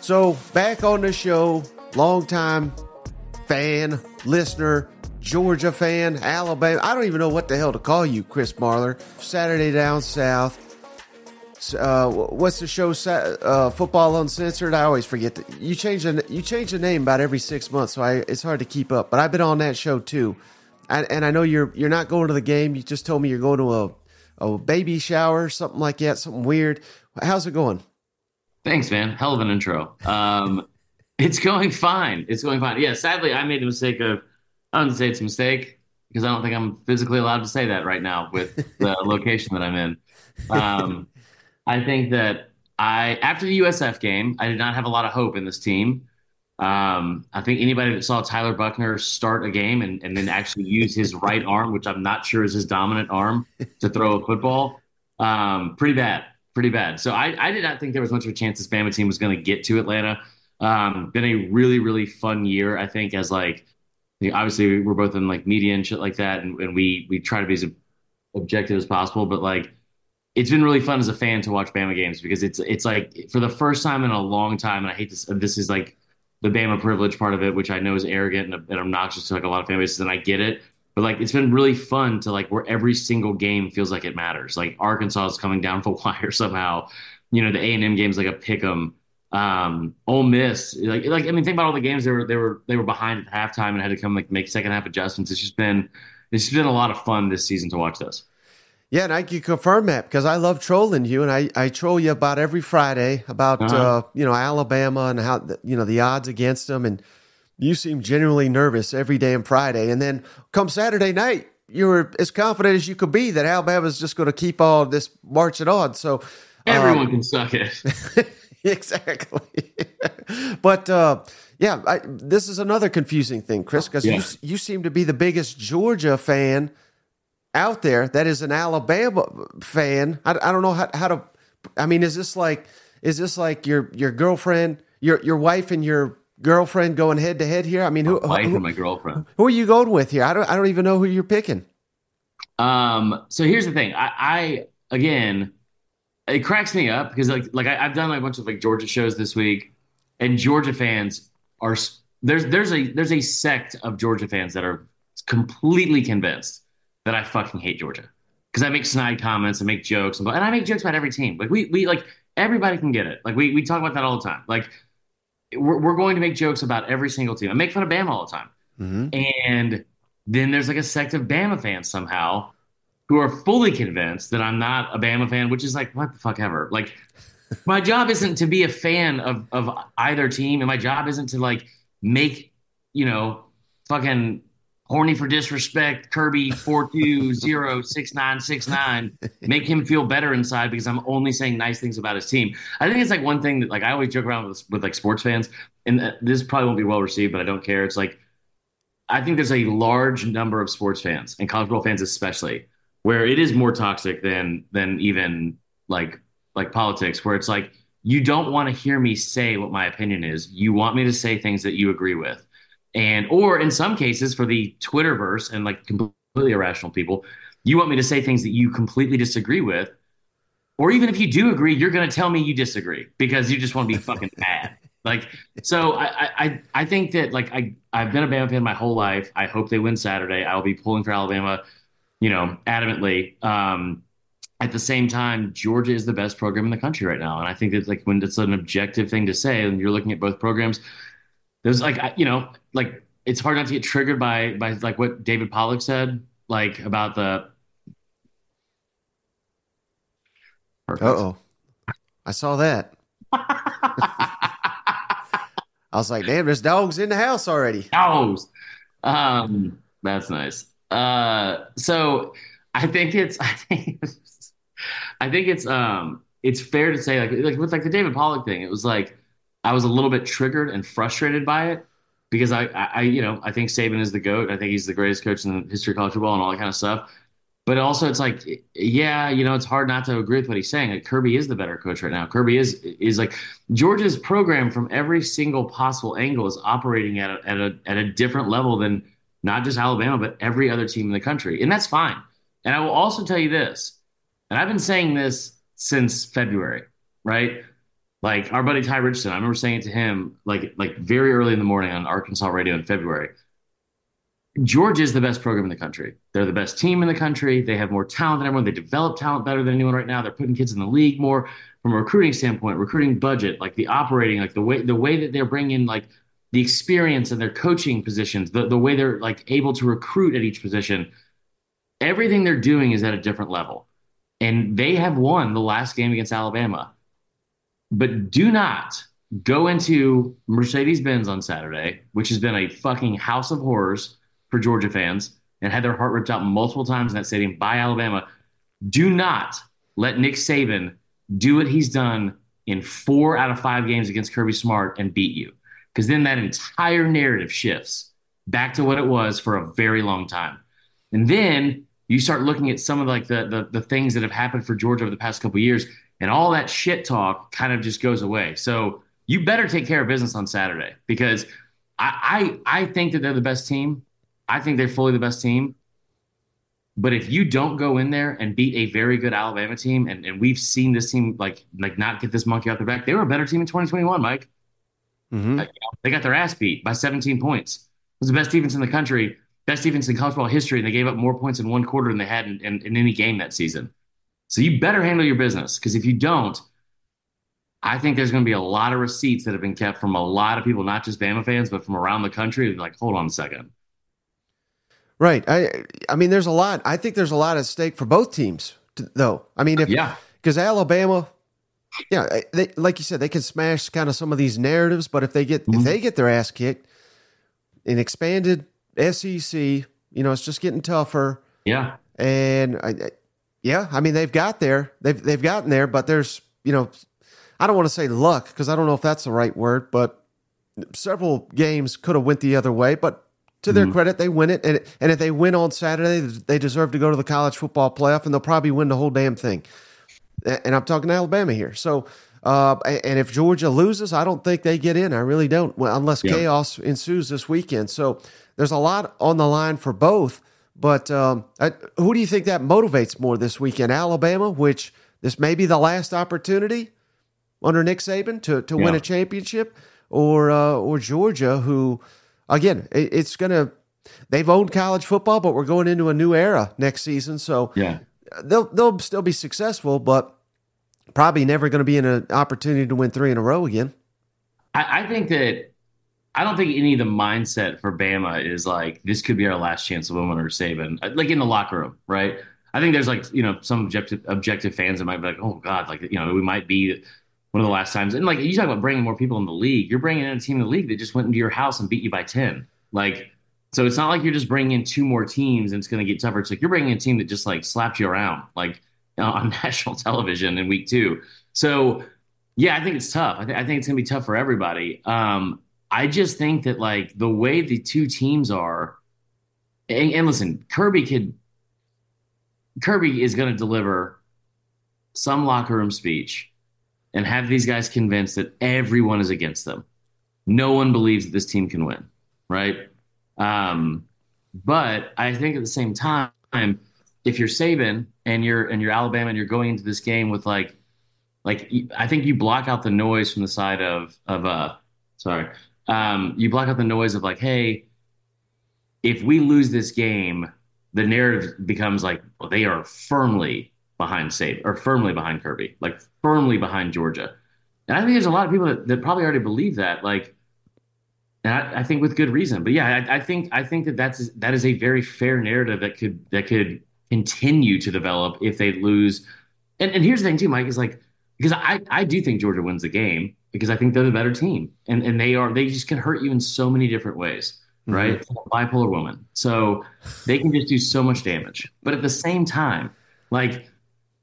So back on the show, longtime fan, listener, Georgia fan, Alabama. I don't even know what the hell to call you, Chris Marler. Saturday Down South. Uh, what's the show? Uh, Football Uncensored. I always forget that you change the you change the name about every six months, so I, it's hard to keep up. But I've been on that show too, I, and I know you're you're not going to the game. You just told me you're going to a a baby shower, something like that, something weird. How's it going? Thanks, man. Hell of an intro. Um, it's going fine. It's going fine. Yeah, sadly, I made the mistake of, I don't say it's a mistake because I don't think I'm physically allowed to say that right now with the location that I'm in. Um, I think that I, after the USF game, I did not have a lot of hope in this team. Um, I think anybody that saw Tyler Buchner start a game and, and then actually use his right arm, which I'm not sure is his dominant arm, to throw a football, um, pretty bad pretty bad. So I, I did not think there was much of a chance this Bama team was going to get to Atlanta. Um, been a really, really fun year, I think, as like, obviously we're both in like media and shit like that. And, and we, we try to be as objective as possible, but like, it's been really fun as a fan to watch Bama games because it's, it's like for the first time in a long time. And I hate this, this is like the Bama privilege part of it, which I know is arrogant and, and obnoxious to like a lot of fan bases. And I get it but like it's been really fun to like where every single game feels like it matters. Like Arkansas is coming down the wire somehow. You know, the A and M game is like a pick 'em. Um, Ole Miss, like like I mean, think about all the games they were they were they were behind at halftime and had to come like make second half adjustments. It's just been it's just been a lot of fun this season to watch this. Yeah, and I can confirm that because I love trolling you, and I, I troll you about every Friday about uh-huh. uh, you know Alabama and how you know the odds against them and you seem genuinely nervous every day and Friday. And then come Saturday night, you were as confident as you could be that Alabama's just going to keep all this marching on. So everyone um, can suck it. exactly. but uh, yeah, I, this is another confusing thing, Chris, because yeah. you you seem to be the biggest Georgia fan out there. That is an Alabama fan. I, I don't know how, how to. I mean, is this like is this like your your girlfriend, your your wife, and your girlfriend going head to head here? I mean, who, my wife who, and my girlfriend. Who are you going with here? I don't. I don't even know who you're picking. Um. So here's the thing. I, I again, it cracks me up because like like I, have done like a bunch of like Georgia shows this week, and Georgia fans are there's there's a there's a sect of Georgia fans that are completely convinced that I fucking hate Georgia because I make snide comments and make jokes and, and I make jokes about every team. Like we we like everybody can get it. Like we we talk about that all the time. Like we're, we're going to make jokes about every single team. I make fun of Bama all the time. Mm-hmm. And then there's like a sect of Bama fans somehow who are fully convinced that I'm not a Bama fan, which is like, what the fuck ever. Like, my job isn't to be a fan of, of either team, and my job isn't to like make, you know, fucking horny for disrespect, Kirby four two zero six nine six nine, make him feel better inside because I'm only saying nice things about his team. I think it's like one thing that like I always joke around with, with like sports fans, and this probably won't be well received, but I don't care. It's like I think there's a large number of sports fans and college football fans especially where it is more toxic than than even like like politics, where it's like you don't want to hear me say what my opinion is. You want me to say things that you agree with and or in some cases for the Twitterverse and like completely irrational people, you want me to say things that you completely disagree with, or even if you do agree, you're going to tell me you disagree because you just want to be fucking mad. Like, so I, I, I think that like I, I've been a Bama fan my whole life. I hope they win Saturday. I will be pulling for Alabama, you know, adamantly. Um, at the same time, Georgia is the best program in the country right now, and I think that like when it's an objective thing to say, and you're looking at both programs, there's like you know like it's hard not to get triggered by by like what David Pollack said like about the Uh oh I saw that. I was like, damn, there's dogs in the house already. Dogs. Um, that's nice. Uh, so I think it's, I think, it's, I think it's, um, it's fair to say like, like with like the David Pollack thing, it was like, I was a little bit triggered and frustrated by it because I, I, you know, I think Saban is the goat. I think he's the greatest coach in the history of college football and all that kind of stuff. But also, it's like, yeah, you know, it's hard not to agree with what he's saying. Like Kirby is the better coach right now. Kirby is is like Georgia's program from every single possible angle is operating at a, at a at a different level than not just Alabama but every other team in the country, and that's fine. And I will also tell you this, and I've been saying this since February, right? Like our buddy Ty Richardson, I remember saying it to him like like very early in the morning on Arkansas radio in February. Georgia is the best program in the country. They're the best team in the country. They have more talent than everyone. They develop talent better than anyone right now. They're putting kids in the league more from a recruiting standpoint, recruiting budget, like the operating, like the way the way that they're bringing like the experience and their coaching positions, the the way they're like able to recruit at each position. Everything they're doing is at a different level. And they have won the last game against Alabama. But do not go into Mercedes Benz on Saturday, which has been a fucking house of horrors for Georgia fans and had their heart ripped out multiple times in that stadium by Alabama. Do not let Nick Saban do what he's done in four out of five games against Kirby Smart and beat you. Because then that entire narrative shifts back to what it was for a very long time. And then you start looking at some of like the, the, the things that have happened for Georgia over the past couple years, and all that shit talk kind of just goes away. So you better take care of business on Saturday because I, I I think that they're the best team. I think they're fully the best team. But if you don't go in there and beat a very good Alabama team, and, and we've seen this team like like not get this monkey off their back, they were a better team in 2021, Mike. Mm-hmm. Like, you know, they got their ass beat by 17 points. It was the best defense in the country, best defense in college football history, and they gave up more points in one quarter than they had in, in, in any game that season. So you better handle your business because if you don't, I think there's going to be a lot of receipts that have been kept from a lot of people, not just Bama fans, but from around the country. Like, hold on a second. Right. I I mean, there's a lot. I think there's a lot at stake for both teams, though. I mean, if yeah, because Alabama, yeah, they, like you said, they can smash kind of some of these narratives, but if they get mm-hmm. if they get their ass kicked, an expanded SEC, you know, it's just getting tougher. Yeah, and I, I, yeah, I mean, they've got there, they've they've gotten there, but there's you know, I don't want to say luck because I don't know if that's the right word, but several games could have went the other way, but to their mm-hmm. credit, they win it, and and if they win on Saturday, they deserve to go to the college football playoff, and they'll probably win the whole damn thing. And I'm talking Alabama here. So, uh, and if Georgia loses, I don't think they get in. I really don't, unless yeah. chaos ensues this weekend. So there's a lot on the line for both. But um, I, who do you think that motivates more this weekend? Alabama, which this may be the last opportunity under Nick Saban to to yeah. win a championship, or uh, or Georgia, who again, it, it's going to. They've owned college football, but we're going into a new era next season. So yeah, they'll they'll still be successful, but probably never going to be in an opportunity to win three in a row again. I, I think that I don't think any of the mindset for Bama is like this could be our last chance of winning or Saban, like in the locker room, right? I think there's like you know some objective objective fans that might be like, oh god, like you know we might be one of the last times. And like you talk about bringing more people in the league, you're bringing in a team in the league that just went into your house and beat you by 10. Like, so it's not like you're just bringing in two more teams and it's going to get tougher. It's like you're bringing in a team that just like slapped you around, like you know, on national television in week two. So, yeah, I think it's tough. I, th- I think it's going to be tough for everybody. Um, I just think that like the way the two teams are, and, and listen, Kirby could, Kirby is going to deliver some locker room speech and have these guys convinced that everyone is against them. No one believes that this team can win, right? Um, but I think at the same time, if you're Saban and you're and you're Alabama and you're going into this game with like, like I think you block out the noise from the side of of uh, sorry, um, you block out the noise of like, hey, if we lose this game, the narrative becomes like, well, they are firmly behind Saban or firmly behind Kirby, like firmly behind Georgia. And I think there's a lot of people that, that probably already believe that, like, and I, I think with good reason. But yeah, I, I, think I think that that's that is a very fair narrative that could that could continue to develop if they lose. And, and here's the thing too, Mike is like because I I do think Georgia wins the game because I think they're the better team and and they are they just can hurt you in so many different ways. Mm-hmm. Right, mm-hmm. bipolar woman, so they can just do so much damage. But at the same time, like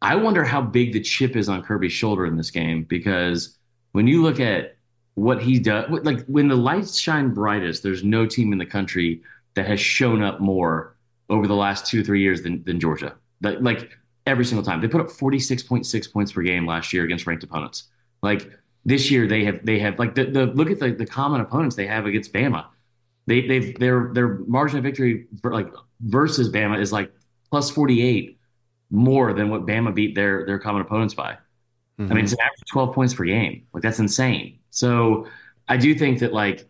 I wonder how big the chip is on Kirby's shoulder in this game because when you look at what he does, like when the lights shine brightest, there's no team in the country that has shown up more over the last two or three years than, than Georgia. Like, like every single time. They put up 46.6 points per game last year against ranked opponents. Like this year they have they have like the, the look at the, the common opponents they have against Bama. They they've their their margin of victory for like versus Bama is like plus 48 more than what Bama beat their their common opponents by. Mm-hmm. I mean, it's an average 12 points per game. Like that's insane. So I do think that like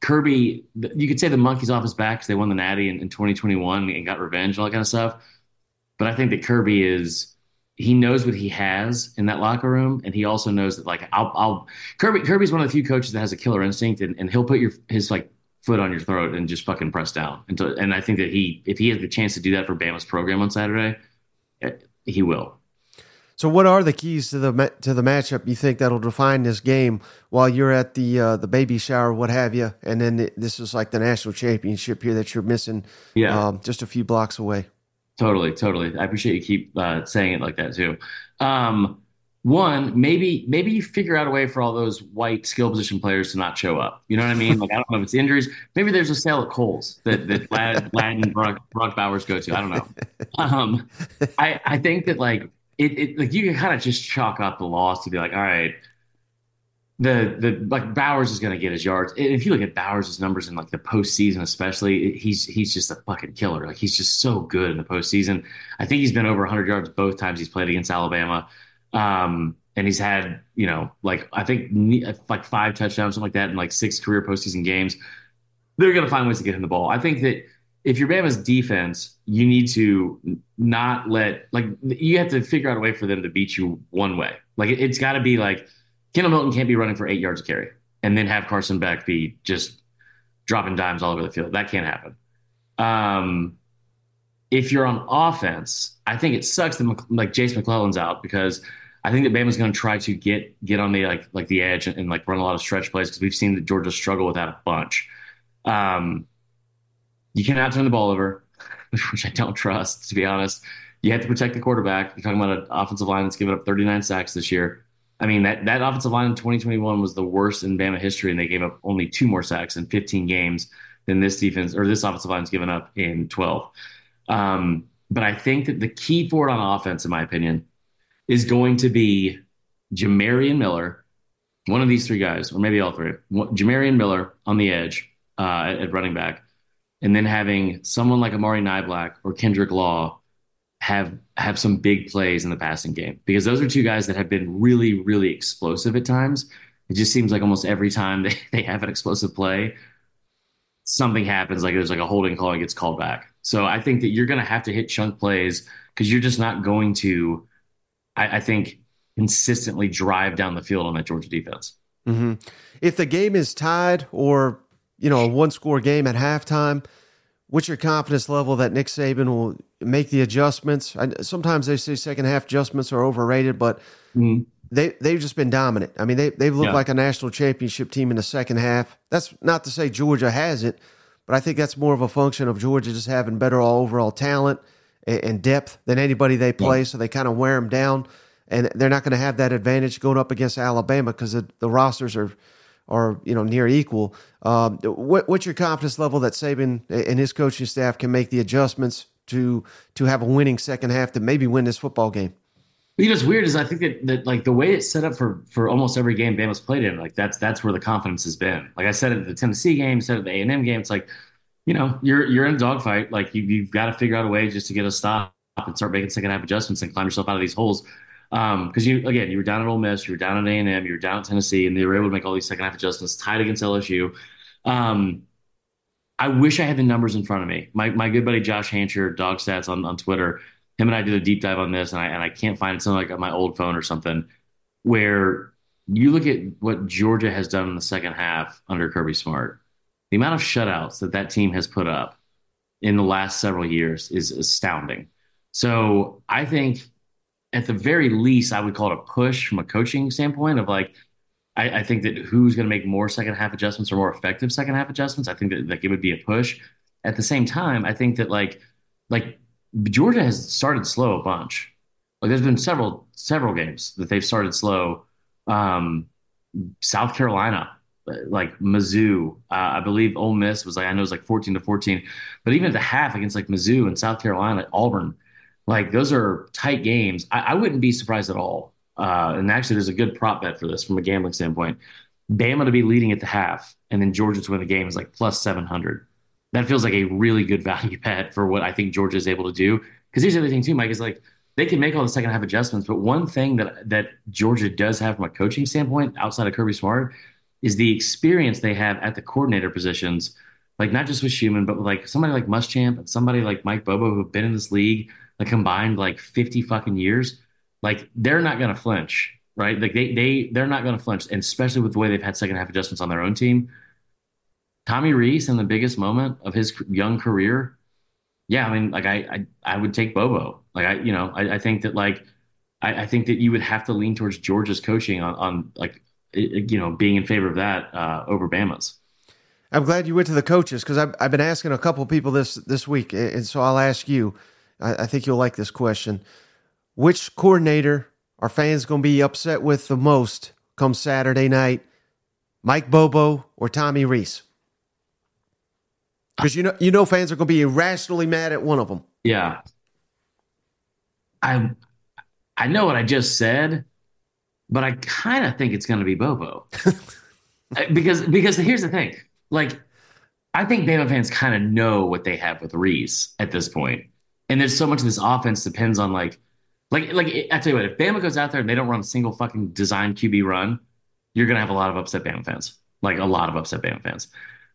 Kirby, you could say the monkey's off his back because they won the Natty in, in 2021 and got revenge and all that kind of stuff. But I think that Kirby is he knows what he has in that locker room, and he also knows that like I'll, I'll Kirby Kirby's one of the few coaches that has a killer instinct, and, and he'll put your his like foot on your throat and just fucking press down. And, to, and I think that he if he has the chance to do that for Bama's program on Saturday, eh, he will. So, what are the keys to the to the matchup you think that'll define this game while you're at the uh, the baby shower, what have you? And then this is like the national championship here that you're missing, yeah, um, just a few blocks away. Totally, totally. I appreciate you keep uh, saying it like that too. Um, one, maybe maybe you figure out a way for all those white skill position players to not show up. You know what I mean? Like I don't know if it's injuries. Maybe there's a sale at Kohl's that that Ladd, Ladd and Brock, Brock Bowers go to. I don't know. Um, I I think that like it, it like you can kind of just chalk up the loss to be like, all right, the the like Bowers is going to get his yards. And if you look at Bowers' numbers in like the postseason, especially, he's he's just a fucking killer. Like he's just so good in the postseason. I think he's been over 100 yards both times he's played against Alabama. Um, and he's had you know like I think like five touchdowns, something like that, in like six career postseason games. They're going to find ways to get him the ball. I think that if you're Bama's defense, you need to not let like you have to figure out a way for them to beat you one way. Like it, has got to be like Kendall Milton can't be running for eight yards a carry and then have Carson Beck be just dropping dimes all over the field. That can't happen. Um, if you're on offense, I think it sucks that like Jase McClellan's out because I think that Bama's going to try to get get on the like like the edge and, and like run a lot of stretch plays because we've seen that Georgia struggle with that a bunch. Um, you cannot turn the ball over, which I don't trust, to be honest. You have to protect the quarterback. You're talking about an offensive line that's given up 39 sacks this year. I mean, that, that offensive line in 2021 was the worst in Bama history, and they gave up only two more sacks in 15 games than this defense or this offensive line's given up in 12. Um, but I think that the key for it on offense, in my opinion, is going to be Jamarion Miller, one of these three guys, or maybe all three. Jamarion Miller on the edge uh, at, at running back, and then having someone like Amari Niblack or Kendrick Law have have some big plays in the passing game because those are two guys that have been really really explosive at times. It just seems like almost every time they, they have an explosive play, something happens like there's like a holding call and gets called back. So I think that you're going to have to hit chunk plays because you're just not going to, I, I, think, consistently drive down the field on that Georgia defense. Mm-hmm. If the game is tied or you know, a one score game at halftime, what's your confidence level that Nick Saban will make the adjustments? I, sometimes they say second half adjustments are overrated, but mm-hmm. they they've just been dominant. I mean, they they've looked yeah. like a national championship team in the second half. That's not to say Georgia hasn't, but I think that's more of a function of Georgia just having better overall talent and, and depth than anybody they play. Yeah. So they kind of wear them down, and they're not going to have that advantage going up against Alabama because the, the rosters are are you know near equal. Um, what, what's your confidence level that Saban and his coaching staff can make the adjustments to to have a winning second half to maybe win this football game? You know, what's weird is I think that, that like the way it's set up for for almost every game Bama's played in, like that's that's where the confidence has been. Like I said at the Tennessee game, said at the A and M game, it's like, you know, you're you're in a dogfight. Like you, you've got to figure out a way just to get a stop and start making second half adjustments and climb yourself out of these holes. Because um, you again, you were down at Ole Miss, you were down at A and M, you were down at Tennessee, and they were able to make all these second half adjustments, tied against LSU. Um, I wish I had the numbers in front of me. My my good buddy Josh Hancher, Dog Stats on, on Twitter, him and I did a deep dive on this, and I and I can't find it something like on my old phone or something, where you look at what Georgia has done in the second half under Kirby Smart. The amount of shutouts that that team has put up in the last several years is astounding. So I think at the very least, I would call it a push from a coaching standpoint of like, I, I think that who's going to make more second half adjustments or more effective second half adjustments. I think that like it would be a push. At the same time, I think that like like Georgia has started slow a bunch. Like there's been several several games that they've started slow. Um, South Carolina, like Mizzou, uh, I believe Ole Miss was like I know it was like 14 to 14, but even at the half against like Mizzou and South Carolina, Auburn, like those are tight games. I, I wouldn't be surprised at all. Uh, and actually, there's a good prop bet for this from a gambling standpoint. Bama to be leading at the half, and then Georgia to win the game is like plus 700. That feels like a really good value bet for what I think Georgia is able to do because here's the other thing too, Mike, is like they can make all the second half adjustments, but one thing that that Georgia does have from a coaching standpoint, outside of Kirby Smart, is the experience they have at the coordinator positions. Like not just with Schumann, but with like somebody like Muschamp and somebody like Mike Bobo who have been in this league like combined like 50 fucking years. Like they're not gonna flinch, right? Like they they they're not gonna flinch, and especially with the way they've had second half adjustments on their own team. Tommy Rees in the biggest moment of his young career yeah, I mean, like I, I, I would take Bobo. Like I, you know, I, I think that like, I, I, think that you would have to lean towards Georgia's coaching on, on like, you know, being in favor of that uh, over Bama's. I'm glad you went to the coaches because I've, I've been asking a couple people this this week, and so I'll ask you. I, I think you'll like this question: Which coordinator are fans going to be upset with the most come Saturday night? Mike Bobo or Tommy Rees? because you know you know fans are going to be irrationally mad at one of them. Yeah, I I know what I just said, but I kind of think it's going to be Bobo uh, because because here's the thing, like I think Bama fans kind of know what they have with Rees at this point, and there's so much of this offense depends on like like like I tell you what, if Bama goes out there and they don't run a single fucking design QB run, you're gonna have a lot of upset Bama fans, like a lot of upset Bama fans.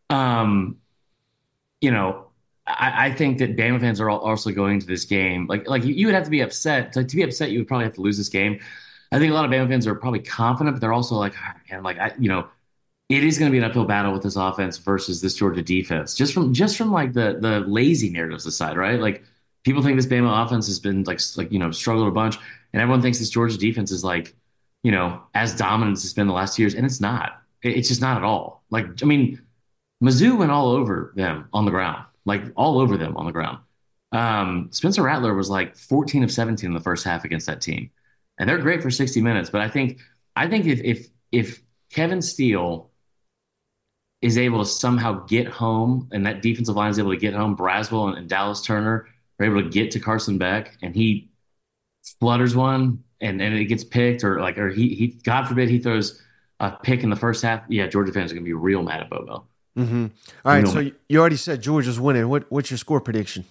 Um, you know, I, I, think that Bama fans are also going to this game. Like, like you, you would have to be upset. To, to, be upset, you would probably have to lose this game. I think a lot of Bama fans are probably confident, but they're also like, oh, man, like I, you know, it is going to be an uphill battle with this offense versus this Georgia defense. Just from just from like the the lazy narratives aside, right? Like people think this Bama offense has been like like you know struggled a bunch, and everyone thinks this Georgia defense is like you know as dominant as it's been the last years, and it's not. It's just not at all. Like I mean, Mizzou went all over them on the ground, like all over them on the ground. Um, Spencer Rattler was like 14 of 17 in the first half against that team, and they're great for 60 minutes. But I think I think if if if Kevin Steele is able to somehow get home, and that defensive line is able to get home, Braswell and, and Dallas Turner are able to get to Carson Beck, and he flutters one, and and it gets picked, or like, or he he God forbid he throws a pick in the first half. Yeah, Georgia fans are gonna be real mad at Bobo. Mm-hmm. All right, so you already said Georgia's winning. What what's your score prediction?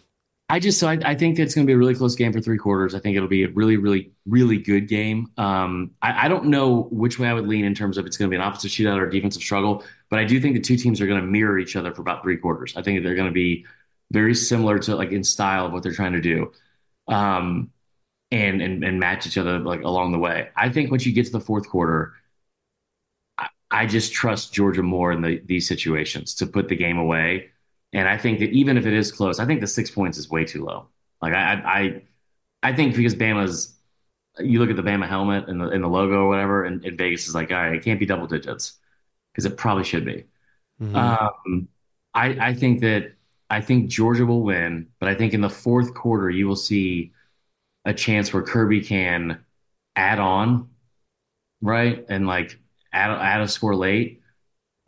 I just so I, I think it's going to be a really close game for three quarters. I think it'll be a really, really, really good game. Um, I, I, don't know which way I would lean in terms of it's going to be an offensive shootout or defensive struggle, but I do think the two teams are going to mirror each other for about three quarters. I think they're going to be very similar to like in style of what they're trying to do, um, and and and match each other like along the way. I think once you get to the fourth quarter, I just trust Georgia more in the, these situations to put the game away. And I think that even if it is close, I think the six points is way too low. Like I, I, I think because Bama's, you look at the Bama helmet and the, and the logo or whatever, and, and Vegas is like, all right, it can't be double digits because it probably should be. Mm-hmm. Um, I, I think that I think Georgia will win, but I think in the fourth quarter you will see a chance where Kirby can add on, right, and like add, add a score late.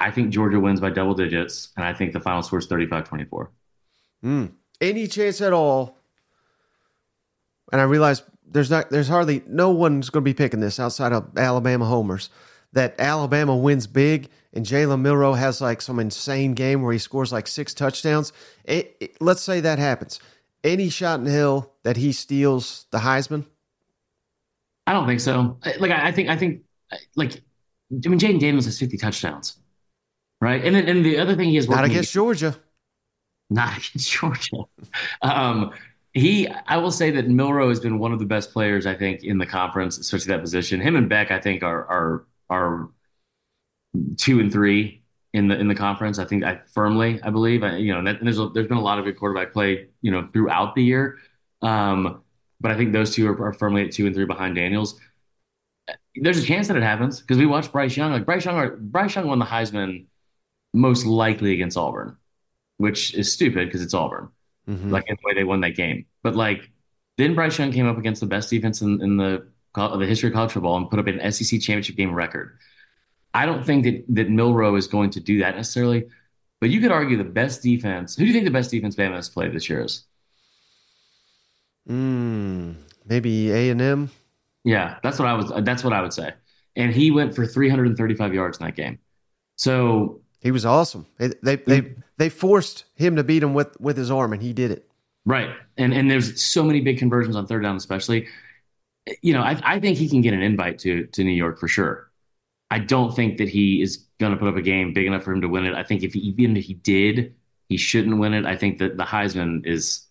I think Georgia wins by double digits, and I think the final score is 35 24. Mm. Any chance at all? And I realize there's not, there's hardly no one's going to be picking this outside of Alabama homers. That Alabama wins big, and Jalen Milroe has like some insane game where he scores like six touchdowns. It, it, let's say that happens. Any shot in hell that he steals the Heisman? I don't think so. Like I, I think I think like I mean, Jayden Daniels has 50 touchdowns, right? And then, and the other thing he has not against Georgia, not against Georgia. Um, he, I will say that Milroe has been one of the best players I think in the conference, especially that position. Him and Beck, I think, are are are two and three in the in the conference. I think I firmly, I believe, I, you know, that, there's a, there's been a lot of good quarterback play, you know, throughout the year. Um, but I think those two are, are firmly at two and three behind Daniels there's a chance that it happens because we watched Bryce Young. Like Bryce Young, Bryce Young won the Heisman most likely against Auburn, which is stupid because it's Auburn. Mm-hmm. Like in the way they won that game, but like then Bryce Young came up against the best defense in, in the the history of college football and put up an SEC championship game record. I don't think that that Milroe is going to do that necessarily, but you could argue the best defense. Who do you think the best defense Bama has played this year is? Mm, maybe A and M. Yeah, that's what I was. That's what I would say. And he went for 335 yards in that game. So he was awesome. They they they, they forced him to beat him with with his arm, and he did it. Right. And and there's so many big conversions on third down, especially. You know, I, I think he can get an invite to to New York for sure. I don't think that he is going to put up a game big enough for him to win it. I think if he, even if he did, he shouldn't win it. I think that the Heisman is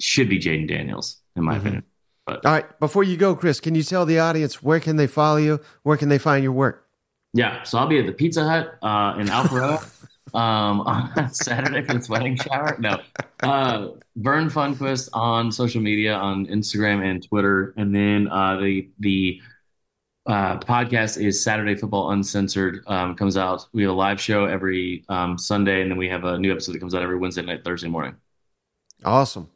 should be Jayden Daniels, in my mm-hmm. opinion. But all right, before you go, Chris, can you tell the audience where can they follow you? Where can they find your work? Yeah, so I'll be at the Pizza Hut uh, in Alpharetta um, on Saturday for the wedding shower. No, uh, Vern Funquist on social media on Instagram and Twitter, and then uh, the the uh, podcast is Saturday Football Uncensored. Um, comes out. We have a live show every um, Sunday, and then we have a new episode that comes out every Wednesday night, Thursday morning. Awesome.